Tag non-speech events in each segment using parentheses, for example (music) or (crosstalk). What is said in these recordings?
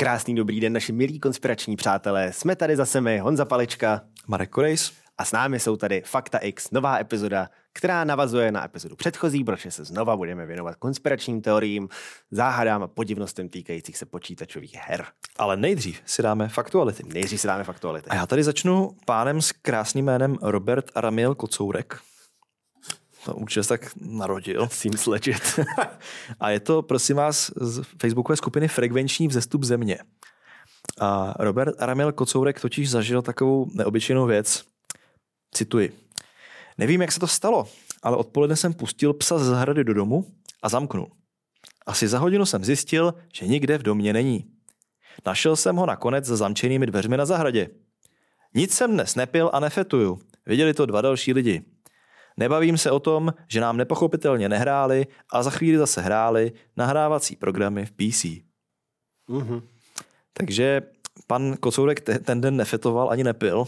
Krásný dobrý den, naši milí konspirační přátelé. Jsme tady zase my, Honza Palička. Marek Korejs. A s námi jsou tady Fakta X, nová epizoda, která navazuje na epizodu předchozí, protože se znova budeme věnovat konspiračním teoriím, záhadám a podivnostem týkajících se počítačových her. Ale nejdřív si dáme faktuality. Nejdřív si dáme faktuality. A já tady začnu pánem s krásným jménem Robert Aramiel Kocourek. To určitě se tak narodil. Seems legit. (laughs) a je to, prosím vás, z facebookové skupiny Frekvenční vzestup země. A Robert Aramiel Kocourek totiž zažil takovou neobyčejnou věc. Cituji. Nevím, jak se to stalo, ale odpoledne jsem pustil psa z zahrady do domu a zamknul. Asi za hodinu jsem zjistil, že nikde v domě není. Našel jsem ho nakonec za zamčenými dveřmi na zahradě. Nic jsem dnes nepil a nefetuju. Viděli to dva další lidi. Nebavím se o tom, že nám nepochopitelně nehráli a za chvíli zase hráli nahrávací programy v PC. Mm-hmm. Takže pan Kocourek ten den nefetoval ani nepil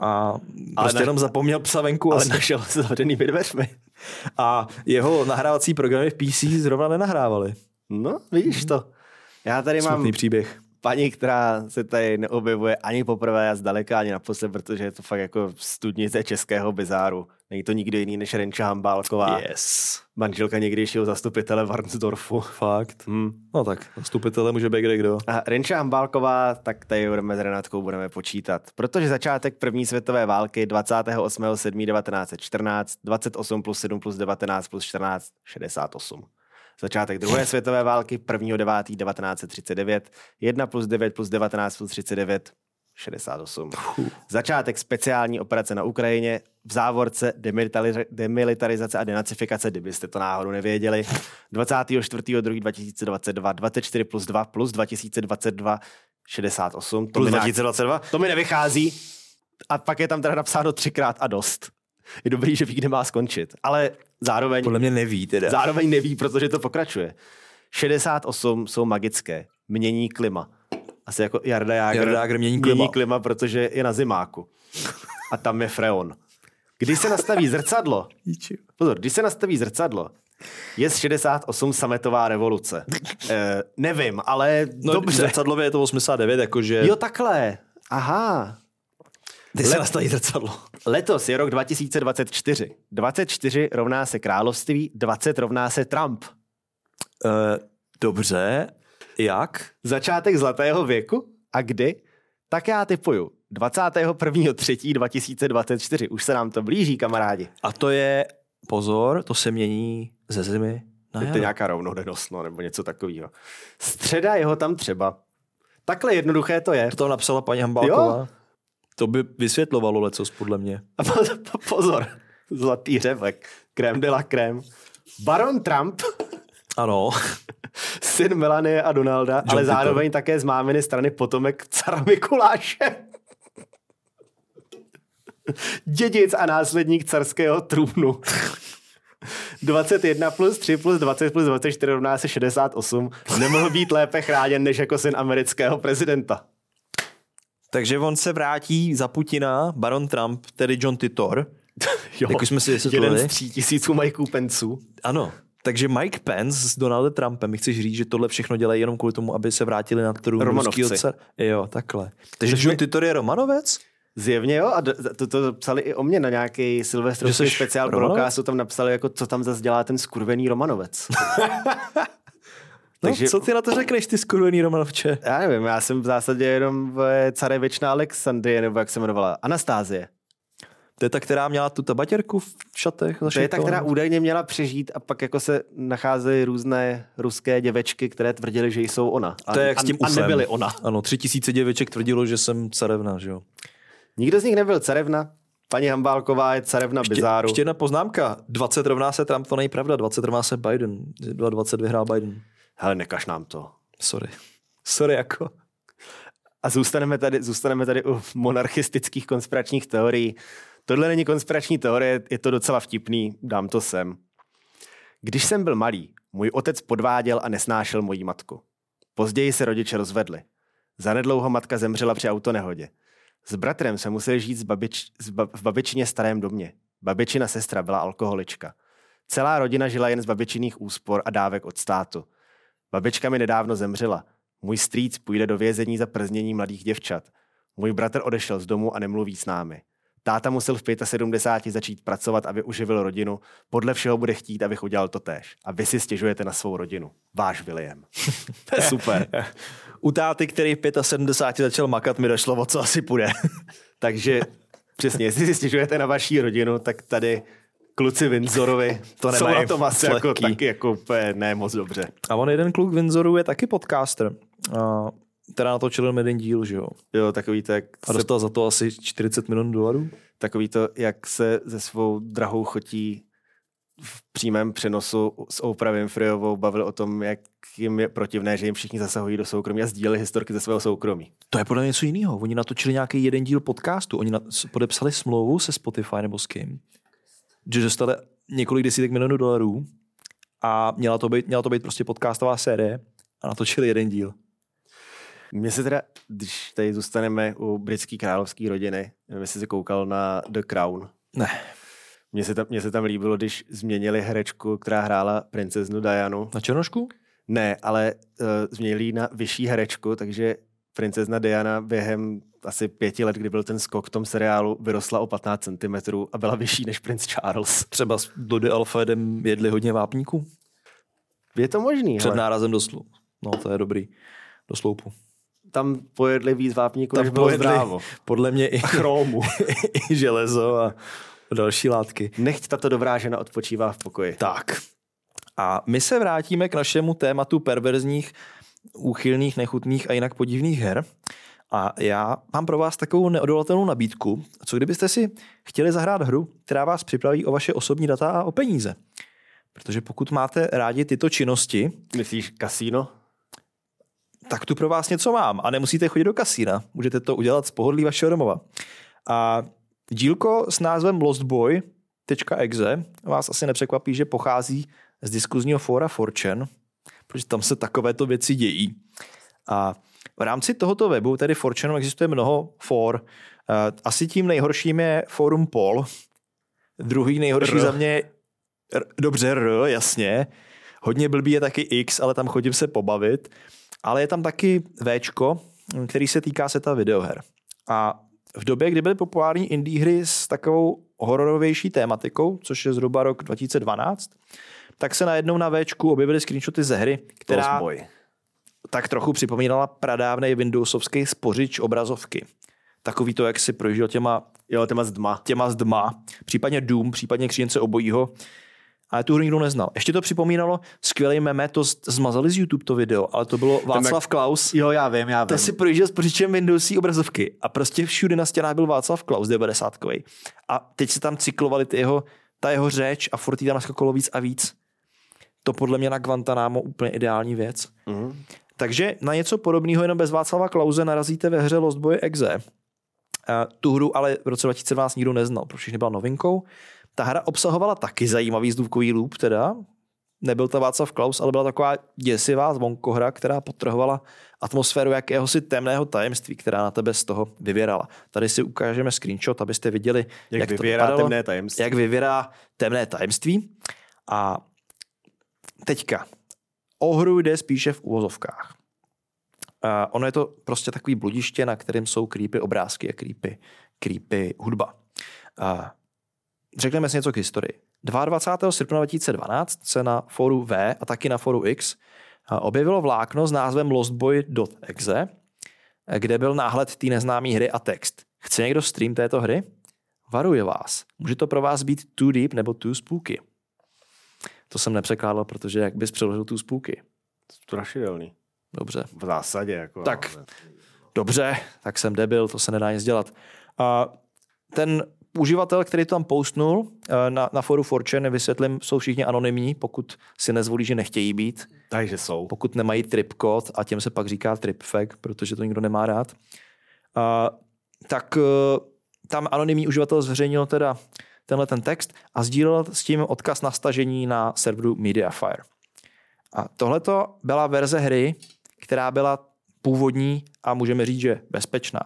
a ale prostě na... jenom zapomněl psa venku. Ale a našel se zavřenými dveřmi. (laughs) A jeho nahrávací programy v PC zrovna nenahrávali. No, vidíš to. Já tady Smutný mám příběh paní, která se tady neobjevuje ani poprvé a zdaleka ani naposled, protože je to fakt jako studnice českého bizáru. Není to nikdo jiný než Renča Hambálková. Yes. Manželka někdejšího zastupitele Varnsdorfu. Fakt? Hmm. No tak, zastupitele může být kde kdo. A Renča Hambálková, tak tady budeme s Renátkou budeme počítat. Protože začátek první světové války 28.7.1914, 28 plus 7 plus 19 plus 14, 68. Začátek druhé (laughs) světové války 1.9.1939, 1 plus 9 plus 19 plus 39, 68. Začátek speciální operace na Ukrajině, v závorce demilitarizace a denacifikace, kdybyste to náhodou nevěděli. 24.2.2022, 24 plus 2 plus 2022, 68. To plus 2022? To mi nevychází. A pak je tam teda napsáno třikrát a dost. Je dobrý, že ví, kde má skončit. Ale zároveň... Podle mě neví teda. Zároveň neví, protože to pokračuje. 68 jsou magické. Mění klima. Asi jako Jarda Jágr, Jarda Jágr mění klima. mění klima, protože je na zimáku. A tam je freon. Když se nastaví zrcadlo, pozor, když se nastaví zrcadlo, je z 68 sametová revoluce. E, nevím, ale no, dobře. Zrcadlově je to 89, jakože... Jo, takhle. Aha. Kdy se nastaví zrcadlo? Letos je rok 2024. 24 rovná se království, 20 rovná se Trump. Uh, dobře, jak? Začátek zlatého věku? A kdy? Tak já typuju. 21.3.2024. Už se nám to blíží, kamarádi. A to je, pozor, to se mění ze zimy na Je to nějaká rovnodennost, no, nebo něco takového. Středa jeho tam třeba. Takhle jednoduché to je. To tam napsala paní Hambálková. Jo? To by vysvětlovalo lecos, podle mě. A pozor, zlatý řevek, krém de la krém. Baron Trump. Ano. (laughs) Syn Melanie a Donalda, John ale zároveň Titor. také z máminy strany potomek cara Mikuláše. Dědic a následník carského trůnu. 21 plus 3 plus 20 plus 24 rovná se 68. Nemohl být lépe chráněn než jako syn amerického prezidenta. Takže on se vrátí za Putina, Baron Trump, tedy John Titor. (laughs) jo, jak jsme si jeden z tří tisíců Mikeů Penců. Ano, takže Mike Pence s Donaldem Trumpem, mi chceš říct, že tohle všechno dělají jenom kvůli tomu, aby se vrátili na trůn ruského Jo, takhle. Takže John Titor je Romanovec? Zjevně jo, a to, to psali i o mě na nějaký silvestrovský speciál pro tam napsali, jako co tam zase dělá ten skurvený Romanovec. (laughs) No, Takže, co ty na to řekneš, ty skurvený Romanovče? Já nevím, já jsem v zásadě jenom v carevičná Alexandrie, nebo jak se jmenovala, Anastázie. To je ta, která měla tu tabatěrku v šatech? To je ta, která údajně měla přežít a pak jako se nacházely různé ruské děvečky, které tvrdily, že jsou ona. A, to je jak s tím a, a nebyly ona. Ano, tři tisíce děveček tvrdilo, že jsem carevna, že jo? Nikdo z nich nebyl carevna. Paní Hambálková je carevna ještě, bizáru. Ještě jedna poznámka. 20 rovná se Trump, to není pravda. 20 rovná se Biden. 20 vyhrál Biden hele, nekaž nám to. Sorry. Sorry jako. A zůstaneme tady, zůstaneme tady u monarchistických konspiračních teorií. Tohle není konspirační teorie, je to docela vtipný, dám to sem. Když jsem byl malý, můj otec podváděl a nesnášel moji matku. Později se rodiče rozvedli. Zanedlouho matka zemřela při autonehodě. S bratrem se musel žít z babič, z ba, v babičině starém domě. Babičina sestra byla alkoholička. Celá rodina žila jen z babičinných úspor a dávek od státu. Babička mi nedávno zemřela. Můj strýc půjde do vězení za prznění mladých děvčat. Můj bratr odešel z domu a nemluví s námi. Táta musel v 75 začít pracovat, aby uživil rodinu. Podle všeho bude chtít, abych udělal to též. A vy si stěžujete na svou rodinu. Váš William. to je super. (laughs) U táty, který v 75 začal makat, mi došlo, o co asi půjde. (laughs) Takže přesně, jestli si stěžujete na vaší rodinu, tak tady kluci Windsorovi to jsou na tom asi jako, taky jako úplně ne moc dobře. A on jeden kluk Windsoru je taky podcaster. A teda natočil jenom jeden díl, že jo? Jo, takový to, jak A dostal se, za to asi 40 milionů dolarů? Takový to, jak se ze svou drahou chotí v přímém přenosu s Oprah Winfreyovou bavil o tom, jak jim je protivné, že jim všichni zasahují do soukromí a sdíleli historky ze svého soukromí. To je podle mě něco jiného. Oni natočili nějaký jeden díl podcastu. Oni podepsali smlouvu se Spotify nebo s kým, že dostali několik desítek milionů dolarů a měla to být, měla to být prostě podcastová série a natočili jeden díl. Mně se teda, když tady zůstaneme u britské královské rodiny, nevím, jestli jsi koukal na The Crown. Ne. Mně se, tam, mně se tam líbilo, když změnili herečku, která hrála princeznu Dianu. Na černošku? Ne, ale uh, změnili na vyšší herečku, takže princezna Diana během asi pěti let, kdy byl ten skok v tom seriálu, vyrostla o 15 cm a byla vyšší než princ Charles. Třeba s Dody Alfredem jedli hodně vápníků? Je to možný. Před ale... nárazem do slu. No, to je dobrý. Do sloupu tam pojedli víc vápníků, než bylo zdrávo. Podle mě i chromu. (laughs) i železo a další látky. Nechť tato dobrá žena odpočívá v pokoji. Tak. A my se vrátíme k našemu tématu perverzních, úchylných, nechutných a jinak podivných her. A já mám pro vás takovou neodolatelnou nabídku. Co kdybyste si chtěli zahrát hru, která vás připraví o vaše osobní data a o peníze? Protože pokud máte rádi tyto činnosti... Myslíš kasíno? tak tu pro vás něco mám a nemusíte chodit do kasína. Můžete to udělat z pohodlí vašeho domova. A dílko s názvem lostboy.exe vás asi nepřekvapí, že pochází z diskuzního fóra Fortune, protože tam se takovéto věci dějí. A v rámci tohoto webu, tedy Fortune, existuje mnoho for. Asi tím nejhorším je forum Pol. Druhý nejhorší R. za mě dobře, R, jasně. Hodně blbý je taky X, ale tam chodím se pobavit ale je tam taky Včko, který se týká seta videoher. A v době, kdy byly populární indie hry s takovou hororovější tématikou, což je zhruba rok 2012, tak se najednou na Včku objevily screenshoty ze hry, která tak trochu připomínala pradávný Windowsovský spořič obrazovky. Takový to, jak si prožil těma, jo, těma zdma. těma zdma, případně Doom, případně křížence obojího, ale tu hru nikdo neznal. Ještě to připomínalo skvělý meme, to zmazali z YouTube to video, ale to bylo Václav jak... Klaus. Jo, já vím, já vím. To si projížděl s pořičem Windowsí obrazovky a prostě všude na stěnách byl Václav Klaus 90 A teď se tam cyklovali ty jeho, ta jeho řeč a furt tam naskakolo víc a víc. To podle mě na Guantanamo úplně ideální věc. Mm. Takže na něco podobného jenom bez Václava Klauze narazíte ve hře Lost Boy Exe. tu hru ale v roce 2012 nikdo neznal, protože nebyla novinkou. Ta hra obsahovala taky zajímavý zvukový loop teda. Nebyl to Václav Klaus, ale byla taková děsivá zvonkohra, která potrhovala atmosféru jakéhosi temného tajemství, která na tebe z toho vyvěrala. Tady si ukážeme screenshot, abyste viděli, jak, jak vyvěrá to vypadalo, temné tajemství. Jak vyvěrá temné tajemství. A teďka, o hru jde spíše v úvozovkách. Uh, ono je to prostě takový bludiště, na kterém jsou creepy obrázky a creepy, creepy hudba. Uh, řekneme si něco k historii. 22. srpna 2012 se na foru V a taky na foru X objevilo vlákno s názvem lostboy.exe, kde byl náhled té neznámé hry a text. Chce někdo stream této hry? Varuje vás. Může to pro vás být too deep nebo too spooky. To jsem nepřekládal, protože jak bys přeložil too spooky? Strašidelný. Dobře. V zásadě. Jako, tak, dobře, tak jsem debil, to se nedá nic dělat. A ten uživatel, který to tam postnul eh, na, na foru Fortune, vysvětlím, jsou všichni anonymní, pokud si nezvolí, že nechtějí být. Takže jsou. Pokud nemají trip kód a těm se pak říká tripfag, protože to nikdo nemá rád. Uh, tak uh, tam anonymní uživatel zveřejnil teda tenhle ten text a sdílel s tím odkaz na stažení na serveru Mediafire. A tohleto byla verze hry, která byla původní a můžeme říct, že bezpečná.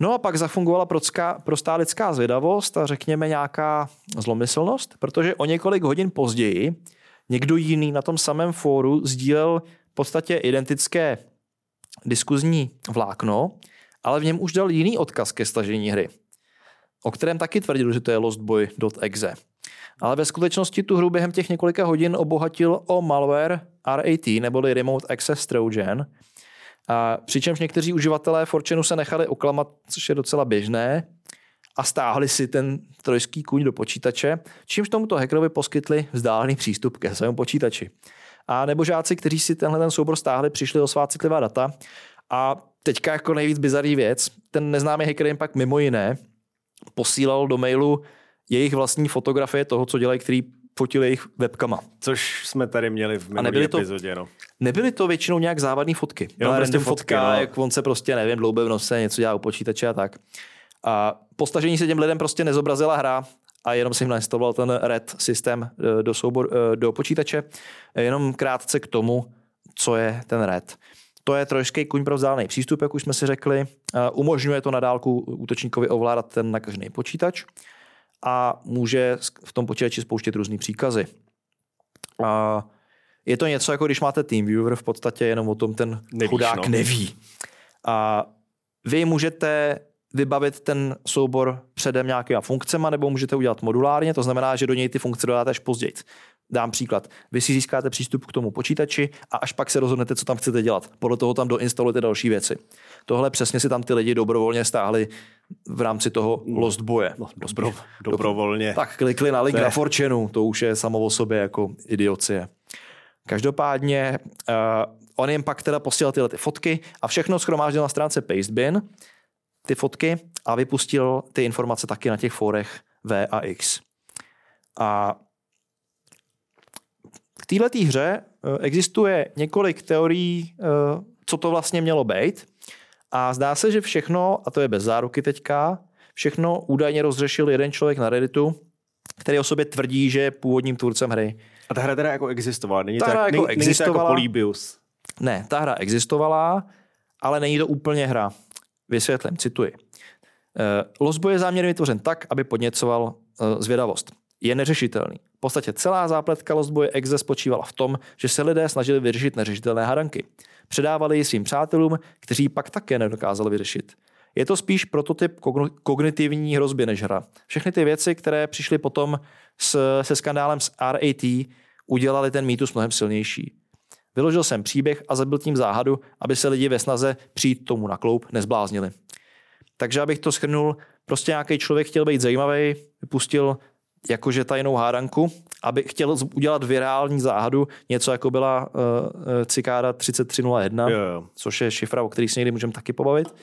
No a pak zafungovala prostá lidská zvědavost a řekněme nějaká zlomyslnost, protože o několik hodin později někdo jiný na tom samém fóru sdílel v podstatě identické diskuzní vlákno, ale v něm už dal jiný odkaz ke stažení hry, o kterém taky tvrdil, že to je lostboy.exe. Ale ve skutečnosti tu hru během těch několika hodin obohatil o malware RAT, neboli Remote Access Trojan, a přičemž někteří uživatelé Fortune se nechali oklamat, což je docela běžné, a stáhli si ten trojský kůň do počítače, čímž tomuto hackerovi poskytli vzdálený přístup ke svému počítači. A nebo žáci, kteří si tenhle ten soubor stáhli, přišli o svá citlivá data a teďka jako nejvíc bizarní věc, ten neznámý hacker jim pak mimo jiné posílal do mailu jejich vlastní fotografie toho, co dělají, který fotili jejich webkama. Což jsme tady měli v minulé epizodě. No. Nebyly to většinou nějak závadné fotky. Byla prostě fotka, no. jak on se prostě, nevím, dloube v nose, něco dělá u počítače a tak. A po stažení se těm lidem prostě nezobrazila hra a jenom si nainstaloval ten red systém eh, do, soubor, eh, do počítače. Jenom krátce k tomu, co je ten red. To je trošký kuň pro vzdálený přístup, jak už jsme si řekli. Umožňuje to na dálku útočníkovi ovládat ten nakažený počítač a může v tom počítači spouštět různé příkazy. A je to něco, jako když máte TeamViewer, v podstatě jenom o tom ten Nevíš, chudák no. neví. A vy můžete vybavit ten soubor předem nějakýma funkcemi, nebo můžete udělat modulárně, to znamená, že do něj ty funkce dodáte až později. Dám příklad. Vy si získáte přístup k tomu počítači a až pak se rozhodnete, co tam chcete dělat. Podle toho tam doinstalujete další věci. Tohle přesně si tam ty lidi dobrovolně stáhli v rámci toho no, Lost Boje. No, dobro, (laughs) dobrovolně. Tak klikli na link na Fortune, to už je samo o sobě jako idiocie. Každopádně uh, on jim pak teda posílal tyhle ty fotky a všechno schromáždil na stránce Pastebin, ty fotky a vypustil ty informace taky na těch forech V a X. A k této hře eh, existuje několik teorií, eh, co to vlastně mělo být. A zdá se, že všechno, a to je bez záruky teďka, všechno údajně rozřešil jeden člověk na Redditu, který o sobě tvrdí, že je původním tvůrcem hry. A ta hra teda jako existovala? Není ta hra jako není, existovala. Není to jako Polybius? Ne, ta hra existovala, ale není to úplně hra. Vysvětlím, cituji. Eh, Losbo je záměrně vytvořen tak, aby podněcoval zvědavost. Je neřešitelný. V podstatě celá zápletka Lostboje Exe spočívala v tom, že se lidé snažili vyřešit neřešitelné hadanky. Předávali ji svým přátelům, kteří pak také nedokázali vyřešit. Je to spíš prototyp kognitivní hrozby než hra. Všechny ty věci, které přišly potom s, se skandálem s RAT, udělali ten mýtus mnohem silnější. Vyložil jsem příběh a zabil tím záhadu, aby se lidi ve snaze přijít tomu na kloup nezbláznili. Takže abych to schrnul, prostě nějaký člověk chtěl být zajímavý, vypustil jakože tajnou hádanku, aby chtěl udělat virální záhadu, něco jako byla uh, cikáda 3301, jo, jo. což je šifra, o kterých se někdy můžeme taky pobavit.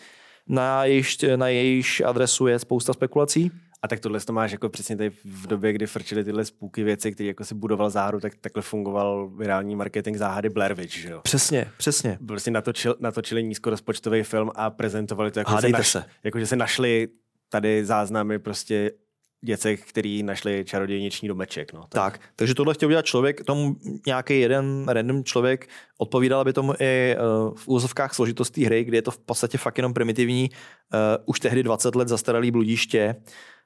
Na jejíž, na jejíž adresu je spousta spekulací. A tak tohle to máš jako přesně tady v době, kdy frčily tyhle spůky věci, které jako si budoval záhadu, tak takhle fungoval virální marketing záhady Blair Witch, že jo? Přesně, přesně. Prostě natočil, natočili nízkorozpočtový film a prezentovali to jako, Hádejte se, naš, se. jako že se našli tady záznamy prostě děcech, který našli čarodějniční domeček. No, tak. tak, takže tohle chtěl udělat člověk, tomu nějaký jeden random člověk odpovídal by tomu i uh, v úzovkách složitost hry, kde je to v podstatě fakt jenom primitivní, uh, už tehdy 20 let zastaralý bludiště,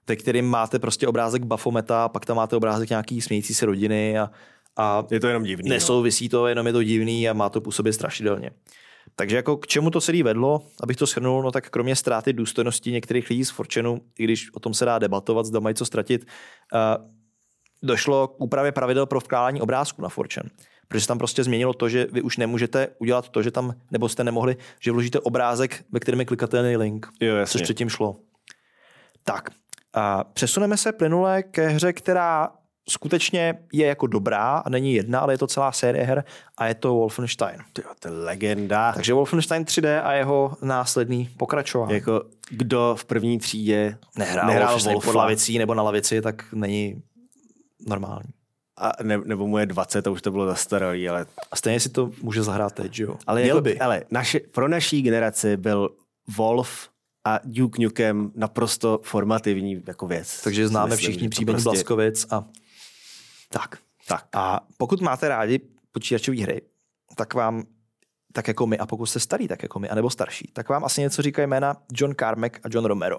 ve kterým máte prostě obrázek Bafometa, pak tam máte obrázek nějaký smějící se rodiny a, a je to jenom divný. No. Nesouvisí no. to, jenom je to divný a má to působit strašidelně. Takže jako k čemu to celý vedlo, abych to shrnul, no tak kromě ztráty důstojnosti některých lidí z Fortune, i když o tom se dá debatovat, zda mají co ztratit, uh, došlo k úpravě pravidel pro vkládání obrázku na Fortune. Protože se tam prostě změnilo to, že vy už nemůžete udělat to, že tam, nebo jste nemohli, že vložíte obrázek, ve kterém je klikatelný link, jo, což předtím šlo. Tak, a přesuneme se plynule ke hře, která skutečně je jako dobrá a není jedna, ale je to celá série her a je to Wolfenstein. Tyjo, to je legenda. Takže Wolfenstein 3D a jeho následný pokračování. Jako kdo v první třídě nehrál, nehrál pod lavicí nebo na lavici, tak není normální. A ne, nebo mu je 20 a už to bylo zastaralý, ale... A stejně si to může zahrát teď, jo? Ale, jako, by. ale naše, pro naší generaci byl Wolf a Duke Nukem naprosto formativní jako věc. Takže známe myslím, všichni příběh prostě... Blaskovic a tak. tak. A pokud máte rádi počítačové hry, tak vám tak jako my, a pokud jste starý, tak jako my, anebo starší, tak vám asi něco říkají jména John Carmack a John Romero,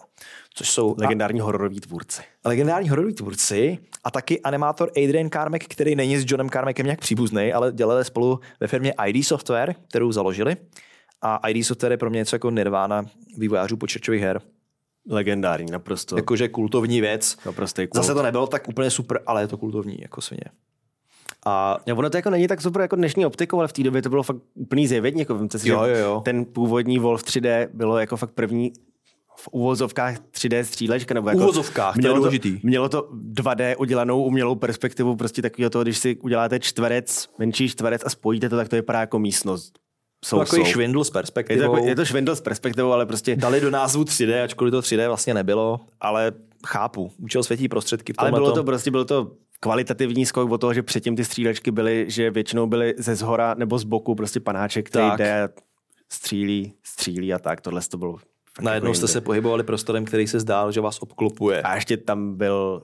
což jsou legendární a, hororoví tvůrci. Legendární hororoví tvůrci a taky animátor Adrian Carmack, který není s Johnem Carmackem nějak příbuzný, ale dělali spolu ve firmě ID Software, kterou založili. A ID Software je pro mě něco jako nirvána vývojářů počítačových her. Legendární, naprosto. Jakože kultovní věc. Naprosto Zase to nebylo tak úplně super, ale je to kultovní jako svině. A ja, ono to jako není tak super jako dnešní optikou, ale v té době to bylo fakt úplný zjevení. Jako, vemte si, Jo, jo, jo. Ten původní Wolf 3D bylo jako fakt první v uvozovkách 3D střílečka. Nebo jako Uvozovkách, to je mělo to, mělo to 2D udělanou umělou perspektivu, prostě takového toho, když si uděláte čtverec, menší čtverec a spojíte to, tak to vypadá jako místnost. To takový švindl s je, to, perspektivou. jako, je to švindl s perspektivou, ale prostě Dali do názvu 3D, ačkoliv to 3D vlastně nebylo, ale chápu. Účel světí prostředky v Ale tomhle bylo to prostě bylo to kvalitativní skok od toho, že předtím ty střílečky byly, že většinou byly ze zhora nebo z boku prostě panáček, který Tak. jde, střílí, střílí a tak. Tohle to bylo Najednou jako jste se pohybovali prostorem, který se zdál, že vás obklopuje. A ještě tam byl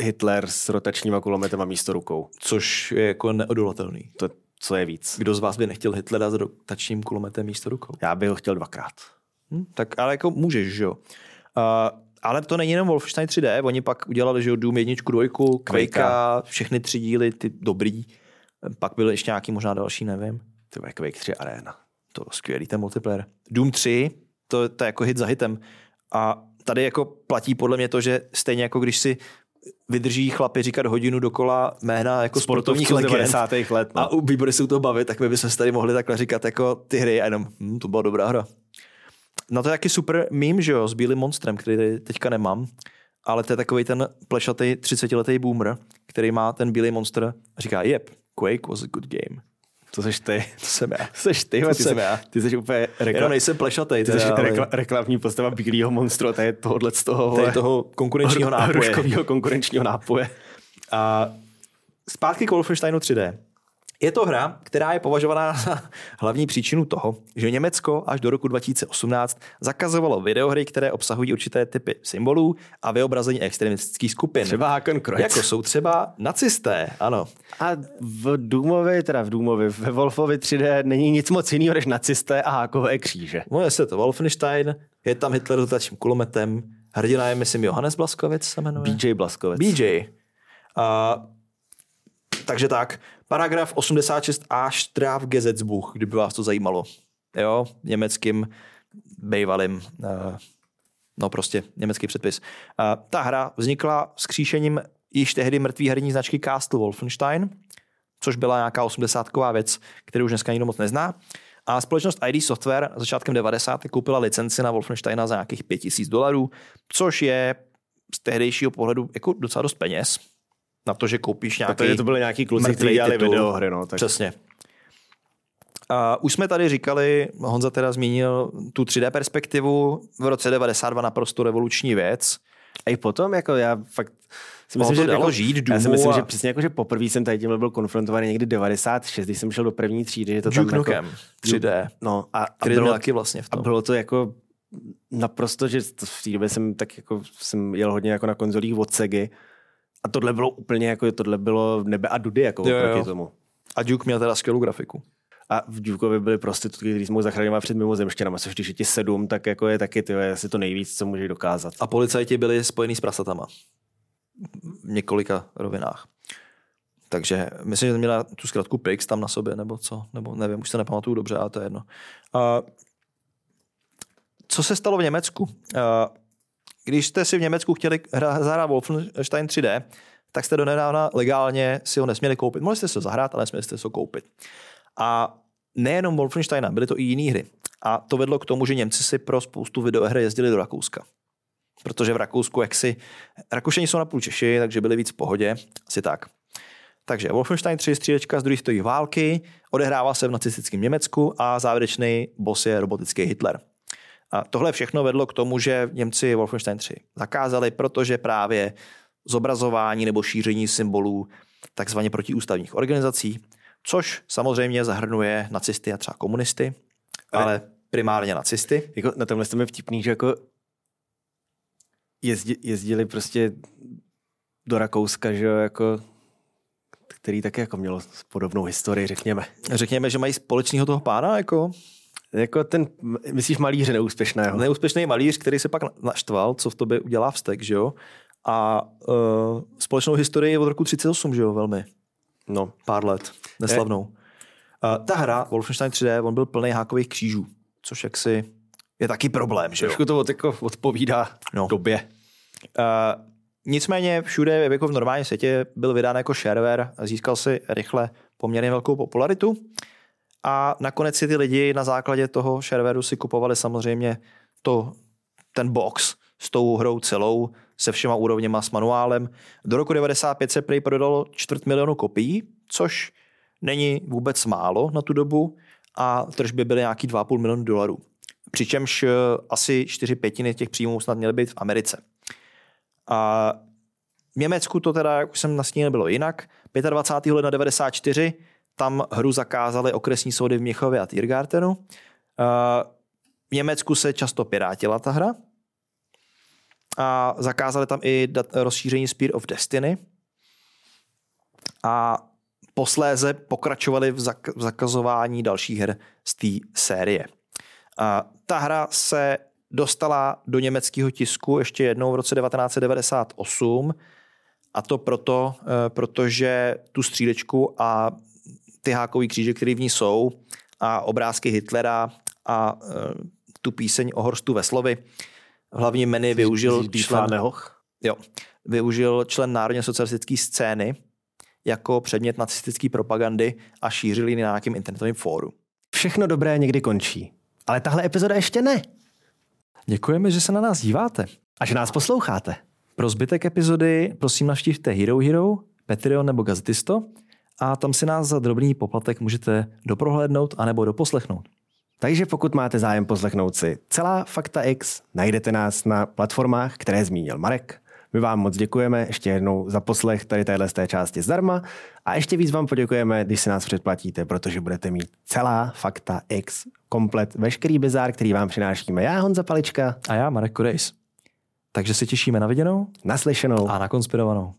Hitler s rotačníma kulometem a místo rukou. Což je jako neodolatelný. To, co je víc. Kdo z vás by nechtěl Hitlera s rotačním kulometem místo rukou? Já bych ho chtěl dvakrát. Hm, tak ale jako můžeš, že jo. Uh, ale to není jenom Wolfenstein 3D, oni pak udělali, že jo, Doom 1, 2, Quakea, všechny tři díly, ty dobrý. Pak byl ještě nějaký možná další, nevím. To je Quake 3 Arena. To byl skvělý ten multiplayer. Doom 3, to, to je jako hit za hitem. A tady jako platí podle mě to, že stejně jako když si vydrží chlapi říkat hodinu dokola jména jako sportovních Sportovců z legend 90. let. No. a u- výbory se u toho bavit, tak my bychom si tady mohli takhle říkat jako ty hry a jenom, hm, to byla dobrá hra. No to je taky super meme, že jo, s bílým monstrem, který tady teďka nemám, ale to je takový ten plešatý 30-letý boomer, který má ten bílý monster a říká, yep, Quake was a good game. To seš ty. To jsem já. Seš ty, To ty, jsem jsi, já. ty jsi úplně Jenom rekla, nejsem plešatý, ty jsi teda, ale rekla, reklamní postava bílého monstru a to je tohohle z toho, tady vole, toho konkurenčního nápoje. konkurenčního nápoje. A zpátky k Wolfensteinu 3D. Je to hra, která je považovaná za hlavní příčinu toho, že Německo až do roku 2018 zakazovalo videohry, které obsahují určité typy symbolů a vyobrazení extremistických skupin. Třeba Hakenkreuz. Jako jsou třeba nacisté, ano. A v Doomovi, teda v Doomovi, ve Wolfovi 3D není nic moc jiného než nacisté a hákové kříže. Jmenuje se to Wolfenstein, je tam Hitler s rotačním kulometem, hrdina je, myslím, Johannes Blaskovic se jmenuje. BJ Blaskovec. BJ. A, takže tak, paragraf 86a Strafgesetzbuch, kdyby vás to zajímalo. Jo, německým bývalým, eh, no prostě německý předpis. A ta hra vznikla skříšením již tehdy mrtvý herní značky Castle Wolfenstein, což byla nějaká 80ková věc, kterou už dneska nikdo moc nezná. A společnost ID Software začátkem 90. koupila licenci na Wolfensteina za nějakých 5000 dolarů, což je z tehdejšího pohledu jako docela dost peněz. Na to, že koupíš nějaký Protože to byly nějaký kluci, kteří dělali titul. videohry. No, tak Přesně. A už jsme tady říkali, Honza teda zmínil tu 3D perspektivu, v roce 92 naprosto revoluční věc. A i potom, jako já fakt si myslím, že dalo jako, žít já si myslím, a- že přesně jako, že poprvé jsem tady tímhle byl konfrontovaný někdy 96, když jsem šel do první třídy, že to tam Duke jako, Nukem 3D, no, a, a, bylo, taky vlastně v a tom. bylo to jako naprosto, že v té době jsem tak jako jsem jel hodně jako na konzolích od Segy a tohle bylo úplně jako, tohle bylo nebe a dudy jako Jo, jo. proti tomu. A Duke měl teda skvělou grafiku. A v Dukeovi byly prostitutky, který jsme mohli zachraňovat před mimozemštěnama, což když je ti sedm, tak jako je taky ty, asi to nejvíc, co můžeš dokázat. A policajti byli spojení s prasatama. V několika rovinách. Takže myslím, že měla tu zkratku PIX tam na sobě, nebo co, nebo nevím, už se nepamatuju dobře, ale to je jedno. Uh, co se stalo v Německu? Uh, když jste si v Německu chtěli zahrát Wolfenstein 3D, tak jste donedávna legálně si ho nesměli koupit. Mohli jste si ho zahrát, ale nesměli jste si ho koupit. A nejenom Wolfensteina, byly to i jiné hry. A to vedlo k tomu, že Němci si pro spoustu videoher jezdili do Rakouska. Protože v Rakousku, jak si... Rakušení jsou napůl Češi, takže byli víc v pohodě. Asi tak. Takže Wolfenstein 3, střílečka z druhé světové války, odehrává se v nacistickém Německu a závěrečný boss je robotický Hitler. A tohle všechno vedlo k tomu, že Němci Wolfenstein 3 zakázali, protože právě zobrazování nebo šíření symbolů takzvaně protiústavních organizací, což samozřejmě zahrnuje nacisty a třeba komunisty, ale primárně nacisty. Jako na tomhle je vtipný, že jako jezdi, jezdili prostě do Rakouska, že jo, jako který taky jako mělo podobnou historii, řekněme. Řekněme, že mají společného toho pána, jako Jako ten, myslíš malíře neúspěšného? neúspěšný malíř, který se pak naštval, co v tobě udělá vztek, že jo? A uh, společnou historii od roku 38, že jo, velmi. No. Pár let. Neslavnou. Uh, ta hra Wolfenstein 3D, on byl plný hákových křížů, což jaksi je taky problém, že jo? Trošku to od, jako odpovídá No. době. Uh, nicméně všude jako v normálním světě byl vydán jako shareware a získal si rychle poměrně velkou popularitu. A nakonec si ty lidi na základě toho sharewareu si kupovali samozřejmě to, ten box s tou hrou celou, se všema úrovněma, s manuálem. Do roku 95 se prej prodalo čtvrt milionu kopií, což není vůbec málo na tu dobu a tržby byly nějaký 2,5 milionu dolarů. Přičemž eh, asi 4 pětiny těch příjmů snad měly být v Americe. A v Německu to teda, jak už jsem nastínil, bylo jinak. 25. ledna 94 tam hru zakázali okresní soudy v Měchově a Tiergartenu. A V Německu se často pirátila ta hra. A zakázali tam i rozšíření Spear of Destiny. A posléze pokračovali v, zak- v zakazování dalších her z té série. A ta hra se dostala do německého tisku ještě jednou v roce 1998 a to proto, eh, protože tu střílečku a ty hákový kříže, které v ní jsou a obrázky Hitlera a eh, tu píseň o Horstu Veslovi v hlavním menu využil člen, jo, využil člen národně socialistické scény jako předmět nacistické propagandy a šířil ji na nějakém internetovém fóru. Všechno dobré někdy končí. Ale tahle epizoda ještě ne. Děkujeme, že se na nás díváte. A že nás posloucháte. Pro zbytek epizody prosím navštivte Hero Hero, Patreon nebo Gazetisto a tam si nás za drobný poplatek můžete doprohlédnout anebo doposlechnout. Takže pokud máte zájem poslechnout si celá Fakta X, najdete nás na platformách, které zmínil Marek. My vám moc děkujeme ještě jednou za poslech tady téhle z té části zdarma a ještě víc vám poděkujeme, když si nás předplatíte, protože budete mít celá Fakta X, komplet veškerý bizár, který vám přinášíme já, Honza Palička, A já, Marek Kodejs. Takže se těšíme na viděnou naslyšenou. a na konspirovanou.